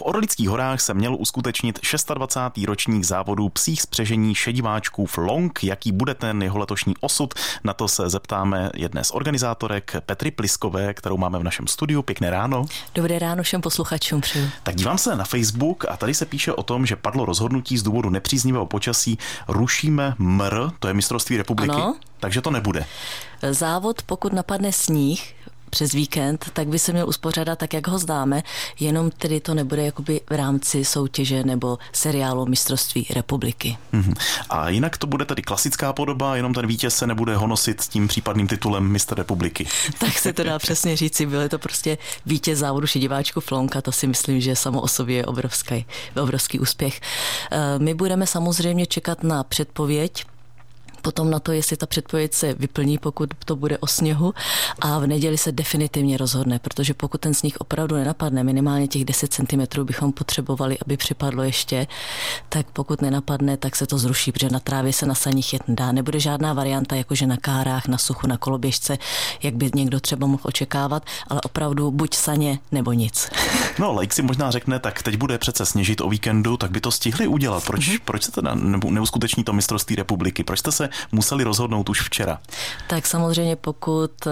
V Orlických horách se měl uskutečnit 26. ročník závodu psích spřežení šediváčků v Long. Jaký bude ten jeho letošní osud? Na to se zeptáme jedné z organizátorek Petry Pliskové, kterou máme v našem studiu. Pěkné ráno. Dobré ráno všem posluchačům přeju. Tak dívám se na Facebook a tady se píše o tom, že padlo rozhodnutí z důvodu nepříznivého počasí. Rušíme MR, to je mistrovství republiky. Ano. Takže to nebude. Závod, pokud napadne sníh, přes víkend, tak by se měl uspořádat tak, jak ho známe, jenom tedy to nebude jakoby v rámci soutěže nebo seriálu mistrovství republiky. Mm-hmm. A jinak to bude tedy klasická podoba, jenom ten vítěz se nebude honosit s tím případným titulem mistr republiky. tak se to dá přesně říci, bylo to prostě vítěz závodu šidiváčku Flonka, to si myslím, že samo o sobě je obrovský, obrovský úspěch. Eh, my budeme samozřejmě čekat na předpověď potom na to, jestli ta předpověď se vyplní, pokud to bude o sněhu a v neděli se definitivně rozhodne, protože pokud ten sníh opravdu nenapadne, minimálně těch 10 cm bychom potřebovali, aby připadlo ještě, tak pokud nenapadne, tak se to zruší, protože na trávě se na saních jet dá. Nebude žádná varianta, jakože na kárách, na suchu, na koloběžce, jak by někdo třeba mohl očekávat, ale opravdu buď saně nebo nic. No, like si možná řekne, tak teď bude přece sněžit o víkendu, tak by to stihli udělat. Proč, mm-hmm. proč se teda neuskuteční to mistrovství republiky? Proč jste se museli rozhodnout už včera? Tak samozřejmě, pokud eh,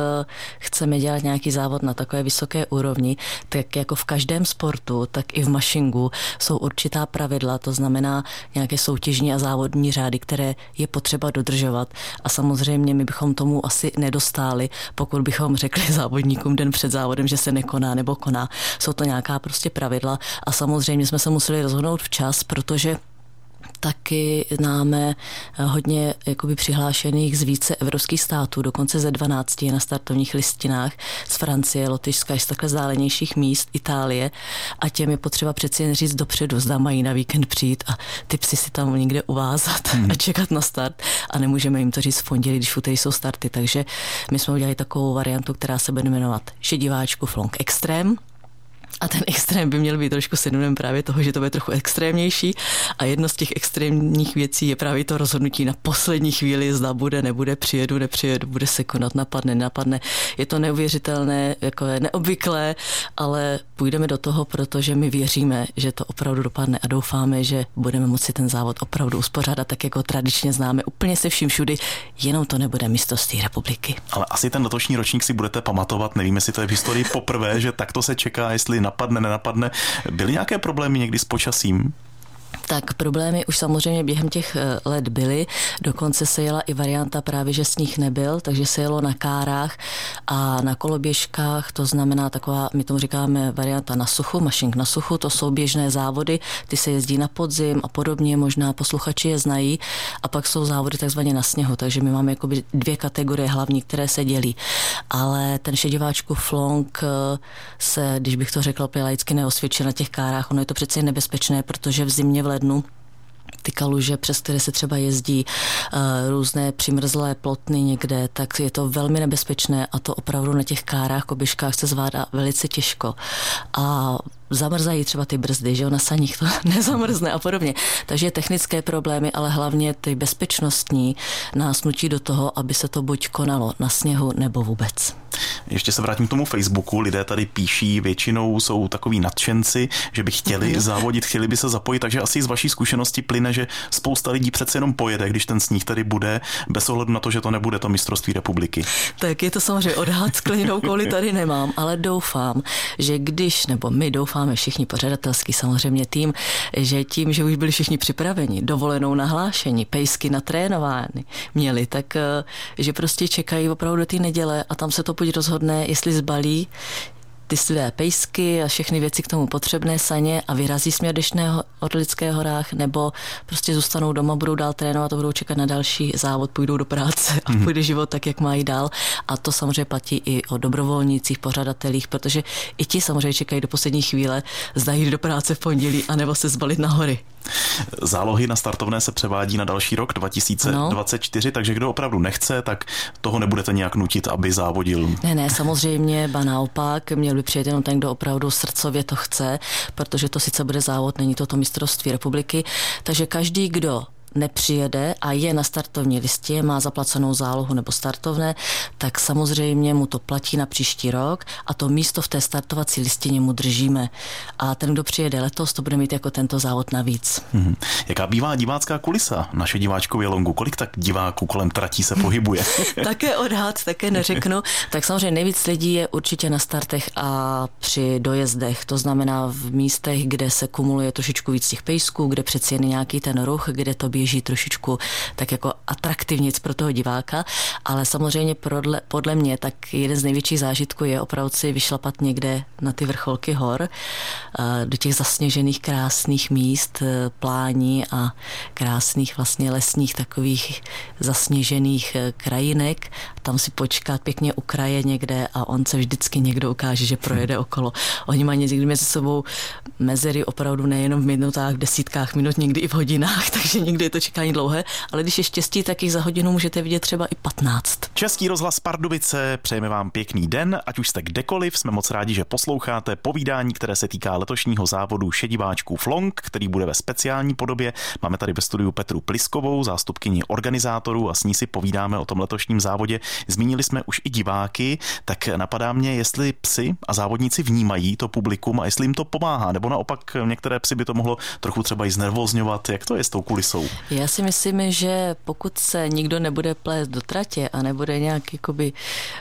chceme dělat nějaký závod na takové vysoké úrovni, tak jako v každém sportu, tak i v mašingu jsou určitá pravidla, to znamená nějaké soutěžní a závodní řády, které je potřeba dodržovat. A samozřejmě my bychom tomu asi nedostáli, pokud bychom řekli závodníkům den před závodem, že se nekoná nebo koná. Jsou to nějaká prostě pravidla a samozřejmě jsme se museli rozhodnout včas, protože taky známe eh, hodně jakoby přihlášených z více evropských států, dokonce ze 12 na startovních listinách z Francie, Lotyšska, z takhle zálenějších míst, Itálie. A těm je potřeba přeci jen říct dopředu, zda mají na víkend přijít a ty psy si tam někde uvázat hmm. a čekat na start. A nemůžeme jim to říct v pondělí, když u jsou starty, takže my jsme udělali takovou variantu, která se bude jmenovat šediváčku Flonk Extreme, a ten extrém by měl být trošku synonymem právě toho, že to bude trochu extrémnější. A jedno z těch extrémních věcí je právě to rozhodnutí na poslední chvíli, zda bude, nebude, přijedu, nepřijedu, bude se konat, napadne, napadne. Je to neuvěřitelné, jako je neobvyklé, ale půjdeme do toho, protože my věříme, že to opravdu dopadne a doufáme, že budeme moci ten závod opravdu uspořádat tak, jako tradičně známe, úplně se vším všudy, jenom to nebude mistrovství republiky. Ale asi ten letošní ročník si budete pamatovat, nevím, jestli to je v historii poprvé, že takto se čeká, jestli napadne, nenapadne. Byly nějaké problémy někdy s počasím? Tak problémy už samozřejmě během těch eh, let byly. Dokonce se jela i varianta právě, že sníh nebyl, takže se jelo na kárách a na koloběžkách, to znamená taková, my tomu říkáme varianta na suchu, mašink na suchu, to jsou běžné závody, ty se jezdí na podzim a podobně, možná posluchači je znají a pak jsou závody takzvaně na sněhu, takže my máme jakoby dvě kategorie hlavní, které se dělí. Ale ten šediváčku flonk eh, se, když bych to řekla laicky, neosvědčil na těch kárách, ono je to přece nebezpečné, protože v zimě v lednu ty kaluže, přes které se třeba jezdí uh, různé přimrzlé plotny někde, tak je to velmi nebezpečné a to opravdu na těch kárách, kobiškách se zvládá velice těžko. A zamrzají třeba ty brzdy, že jo, na saních to nezamrzne a podobně. Takže technické problémy, ale hlavně ty bezpečnostní nás nutí do toho, aby se to buď konalo na sněhu nebo vůbec. Ještě se vrátím k tomu Facebooku. Lidé tady píší, většinou jsou takový nadšenci, že by chtěli mm. závodit, chtěli by se zapojit, takže asi z vaší zkušenosti plyne, že spousta lidí přece jenom pojede, když ten sníh tady bude, bez ohledu na to, že to nebude to mistrovství republiky. Tak je to samozřejmě odhad skleněnou kouli tady nemám, ale doufám, že když, nebo my doufáme všichni pořadatelský samozřejmě tým, že tím, že už byli všichni připraveni, dovolenou nahlášení, pejsky natrénovány měli, tak eh, že prostě čekají opravdu do té neděle a tam se to buď rozhodne, jestli zbalí ty své pejsky a všechny věci k tomu potřebné saně a vyrazí směr Dešného Orlické horách, nebo prostě zůstanou doma, budou dál trénovat a budou čekat na další závod, půjdou do práce a mm. půjde život tak, jak mají dál. A to samozřejmě platí i o dobrovolnících, pořadatelích, protože i ti samozřejmě čekají do poslední chvíle, zda jít do práce v pondělí, anebo se zbalit na hory. Zálohy na startovné se převádí na další rok 2024, no. takže kdo opravdu nechce, tak toho nebudete nějak nutit, aby závodil. Ne, ne, samozřejmě, ba naopak, měl by přijet jenom ten, kdo opravdu srdcově to chce, protože to sice bude závod, není to to mistrovství republiky, takže každý, kdo nepřijede a je na startovní listě, má zaplacenou zálohu nebo startovné, tak samozřejmě mu to platí na příští rok a to místo v té startovací listině mu držíme. A ten, kdo přijede letos, to bude mít jako tento závod navíc. Hmm. Jaká bývá divácká kulisa naše diváčkově longu? Kolik tak diváků kolem tratí se pohybuje? také odhad, také neřeknu. tak samozřejmě nejvíc lidí je určitě na startech a při dojezdech. To znamená v místech, kde se kumuluje trošičku víc těch pejsků, kde přeci jen nějaký ten ruch, kde to běží trošičku tak jako atraktivnic pro toho diváka, ale samozřejmě podle, podle mě tak jeden z největších zážitků je opravdu si vyšlapat někde na ty vrcholky hor, eh, do těch zasněžených krásných míst, eh, plání a krásných vlastně lesních takových zasněžených eh, krajinek, tam si počkat pěkně u kraje někde a on se vždycky někdo ukáže, že projede okolo. Oni mají někdy mezi sebou mezery opravdu nejenom v minutách, v desítkách minut, někdy i v hodinách, takže někdy je to čekání dlouhé, ale když je štěstí, tak jich za hodinu můžete vidět třeba i 15. Český rozhlas Pardubice, přejeme vám pěkný den, ať už jste kdekoliv, jsme moc rádi, že posloucháte povídání, které se týká letošního závodu šediváčků Flong, který bude ve speciální podobě. Máme tady ve studiu Petru Pliskovou, zástupkyni organizátorů a s ní si povídáme o tom letošním závodě. Zmínili jsme už i diváky, tak napadá mě, jestli psy a závodníci vnímají to publikum a jestli jim to pomáhá, nebo naopak některé psy by to mohlo trochu třeba i znervozňovat. Jak to je s tou kulisou? Já si myslím, že pokud se nikdo nebude plést do tratě a nebude nějak jakoby,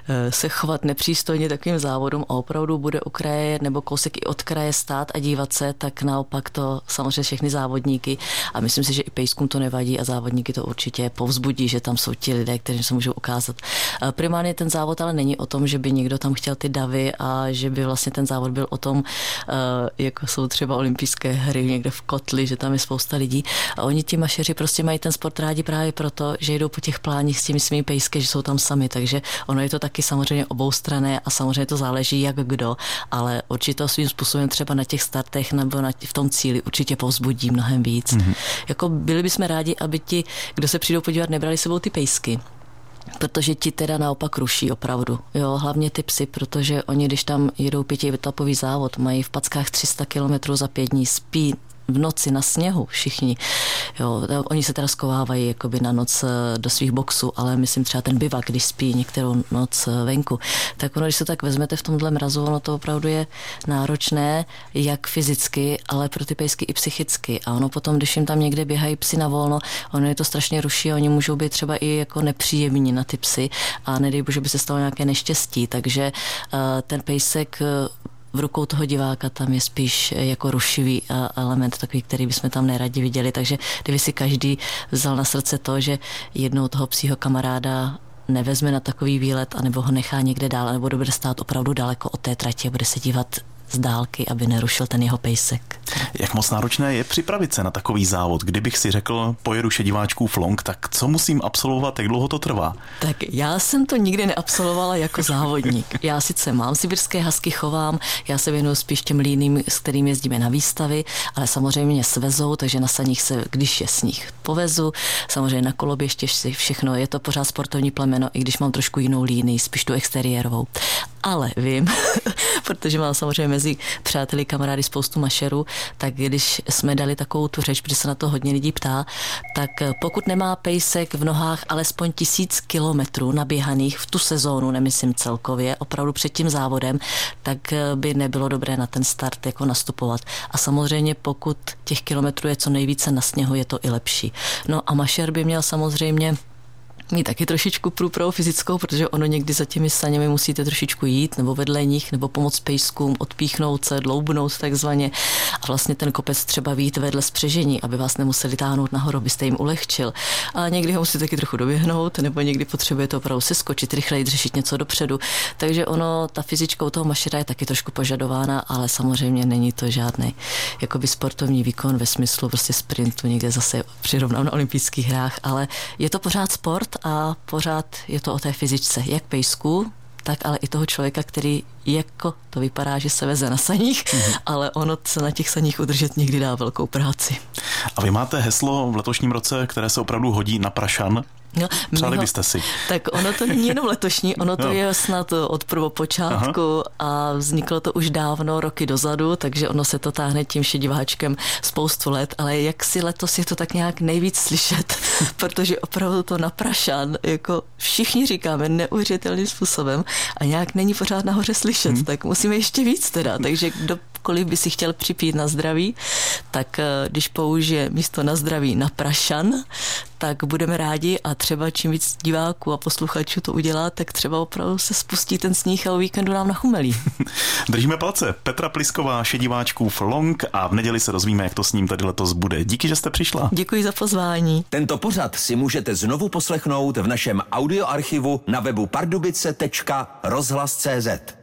eh, se chovat nepřístojně takovým závodům a opravdu bude u kraje nebo kousek i od kraje stát a dívat se, tak naopak to samozřejmě všechny závodníky a myslím si, že i pejskům to nevadí a závodníky to určitě povzbudí, že tam jsou ti lidé, kteří se můžou ukázat. Eh, primárně ten závod ale není o tom, že by někdo tam chtěl ty davy a že by vlastně ten závod byl o tom, eh, jako jsou třeba olympijské hry někde v kotli, že tam je spousta lidí a oni ti mašeři prostě mají ten sport rádi právě proto, že jdou po těch pláních s těmi svými pejsky, že jsou tam sami, takže ono je to taky samozřejmě oboustranné a samozřejmě to záleží jak kdo, ale určitě svým způsobem třeba na těch startech nebo na, v tom cíli určitě povzbudí mnohem víc. Mm-hmm. Jako byli bychom rádi, aby ti, kdo se přijdou podívat, nebrali sebou ty pejsky, protože ti teda naopak ruší opravdu. Jo, hlavně ty psy, protože oni, když tam jedou pětietapový závod, mají v packách 300 km za pět dní, spí v noci na sněhu všichni. Jo, oni se teda skovávají jakoby na noc eh, do svých boxů, ale myslím třeba ten bivak, když spí některou noc eh, venku. Tak ono, když se tak vezmete v tomhle mrazu, ono to opravdu je náročné, jak fyzicky, ale pro ty pejsky i psychicky. A ono potom, když jim tam někde běhají psy na volno, ono je to strašně ruší, oni můžou být třeba i jako nepříjemní na ty psy a nedej bože by se stalo nějaké neštěstí. Takže uh, ten pejsek v rukou toho diváka tam je spíš jako rušivý element, takový, který bychom tam neradi viděli. Takže kdyby si každý vzal na srdce to, že jednou toho psího kamaráda nevezme na takový výlet, anebo ho nechá někde dál, nebo bude stát opravdu daleko od té trati a bude se dívat z dálky, aby nerušil ten jeho pejsek. Jak moc náročné je připravit se na takový závod? Kdybych si řekl, pojedu šediváčků flong, tak co musím absolvovat, jak dlouho to trvá? Tak já jsem to nikdy neabsolvovala jako závodník. Já sice mám sibirské hasky, chovám, já se věnuju spíš těm líným, s kterým jezdíme na výstavy, ale samozřejmě mě svezou, takže na saních se, když je sníh, povezu. Samozřejmě na koloběště si všechno, je to pořád sportovní plemeno, i když mám trošku jinou línii, spíš tu exteriérovou. Ale vím, protože mám samozřejmě mezi přáteli, kamarády spoustu mašerů, tak když jsme dali takovou tu řeč, protože se na to hodně lidí ptá, tak pokud nemá pejsek v nohách alespoň tisíc kilometrů naběhaných v tu sezónu, nemyslím celkově, opravdu před tím závodem, tak by nebylo dobré na ten start jako nastupovat. A samozřejmě pokud těch kilometrů je co nejvíce na sněhu, je to i lepší. No a mašer by měl samozřejmě mít taky trošičku průpravu fyzickou, protože ono někdy za těmi saněmi musíte trošičku jít, nebo vedle nich, nebo pomoct pejskům, odpíchnout se, dloubnout takzvaně. A vlastně ten kopec třeba vít vedle spřežení, aby vás nemuseli táhnout nahoru, byste jim ulehčil. A někdy ho musíte taky trochu doběhnout, nebo někdy potřebujete opravdu se skočit rychleji, řešit něco dopředu. Takže ono, ta fyzička u toho mašera je taky trošku požadována, ale samozřejmě není to žádný jakoby sportovní výkon ve smyslu prostě sprintu někde zase přirovnám na olympijských hrách, ale je to pořád sport a pořád je to o té fyzičce, jak pejsku, tak ale i toho člověka, který jako to vypadá, že se veze na saních, mm-hmm. ale ono se na těch saních udržet někdy dá velkou práci. A vy máte heslo v letošním roce, které se opravdu hodí na Prašan. No, Přáli byste si. Tak ono to není jenom letošní, ono to no. je snad od prvopočátku Aha. a vzniklo to už dávno, roky dozadu, takže ono se to táhne tím šediváčkem spoustu let, ale jak si letos je to tak nějak nejvíc slyšet, protože opravdu to naprašan, jako všichni říkáme neuvěřitelným způsobem a nějak není pořád nahoře slyšet, hmm. tak musíme ještě víc teda, takže kdokoliv by si chtěl připít na zdraví, tak eh, když použije místo na zdraví na prašan, tak budeme rádi a třeba čím víc diváků a posluchačů to udělá, tak třeba opravdu se spustí ten sníh a o víkendu nám nachumelí. Držíme palce. Petra Plisková, šediváčků Long a v neděli se dozvíme, jak to s ním tady letos bude. Díky, že jste přišla. Děkuji za pozvání. Tento pořad si můžete znovu poslechnout v našem audioarchivu na webu pardubice.rozhlas.cz.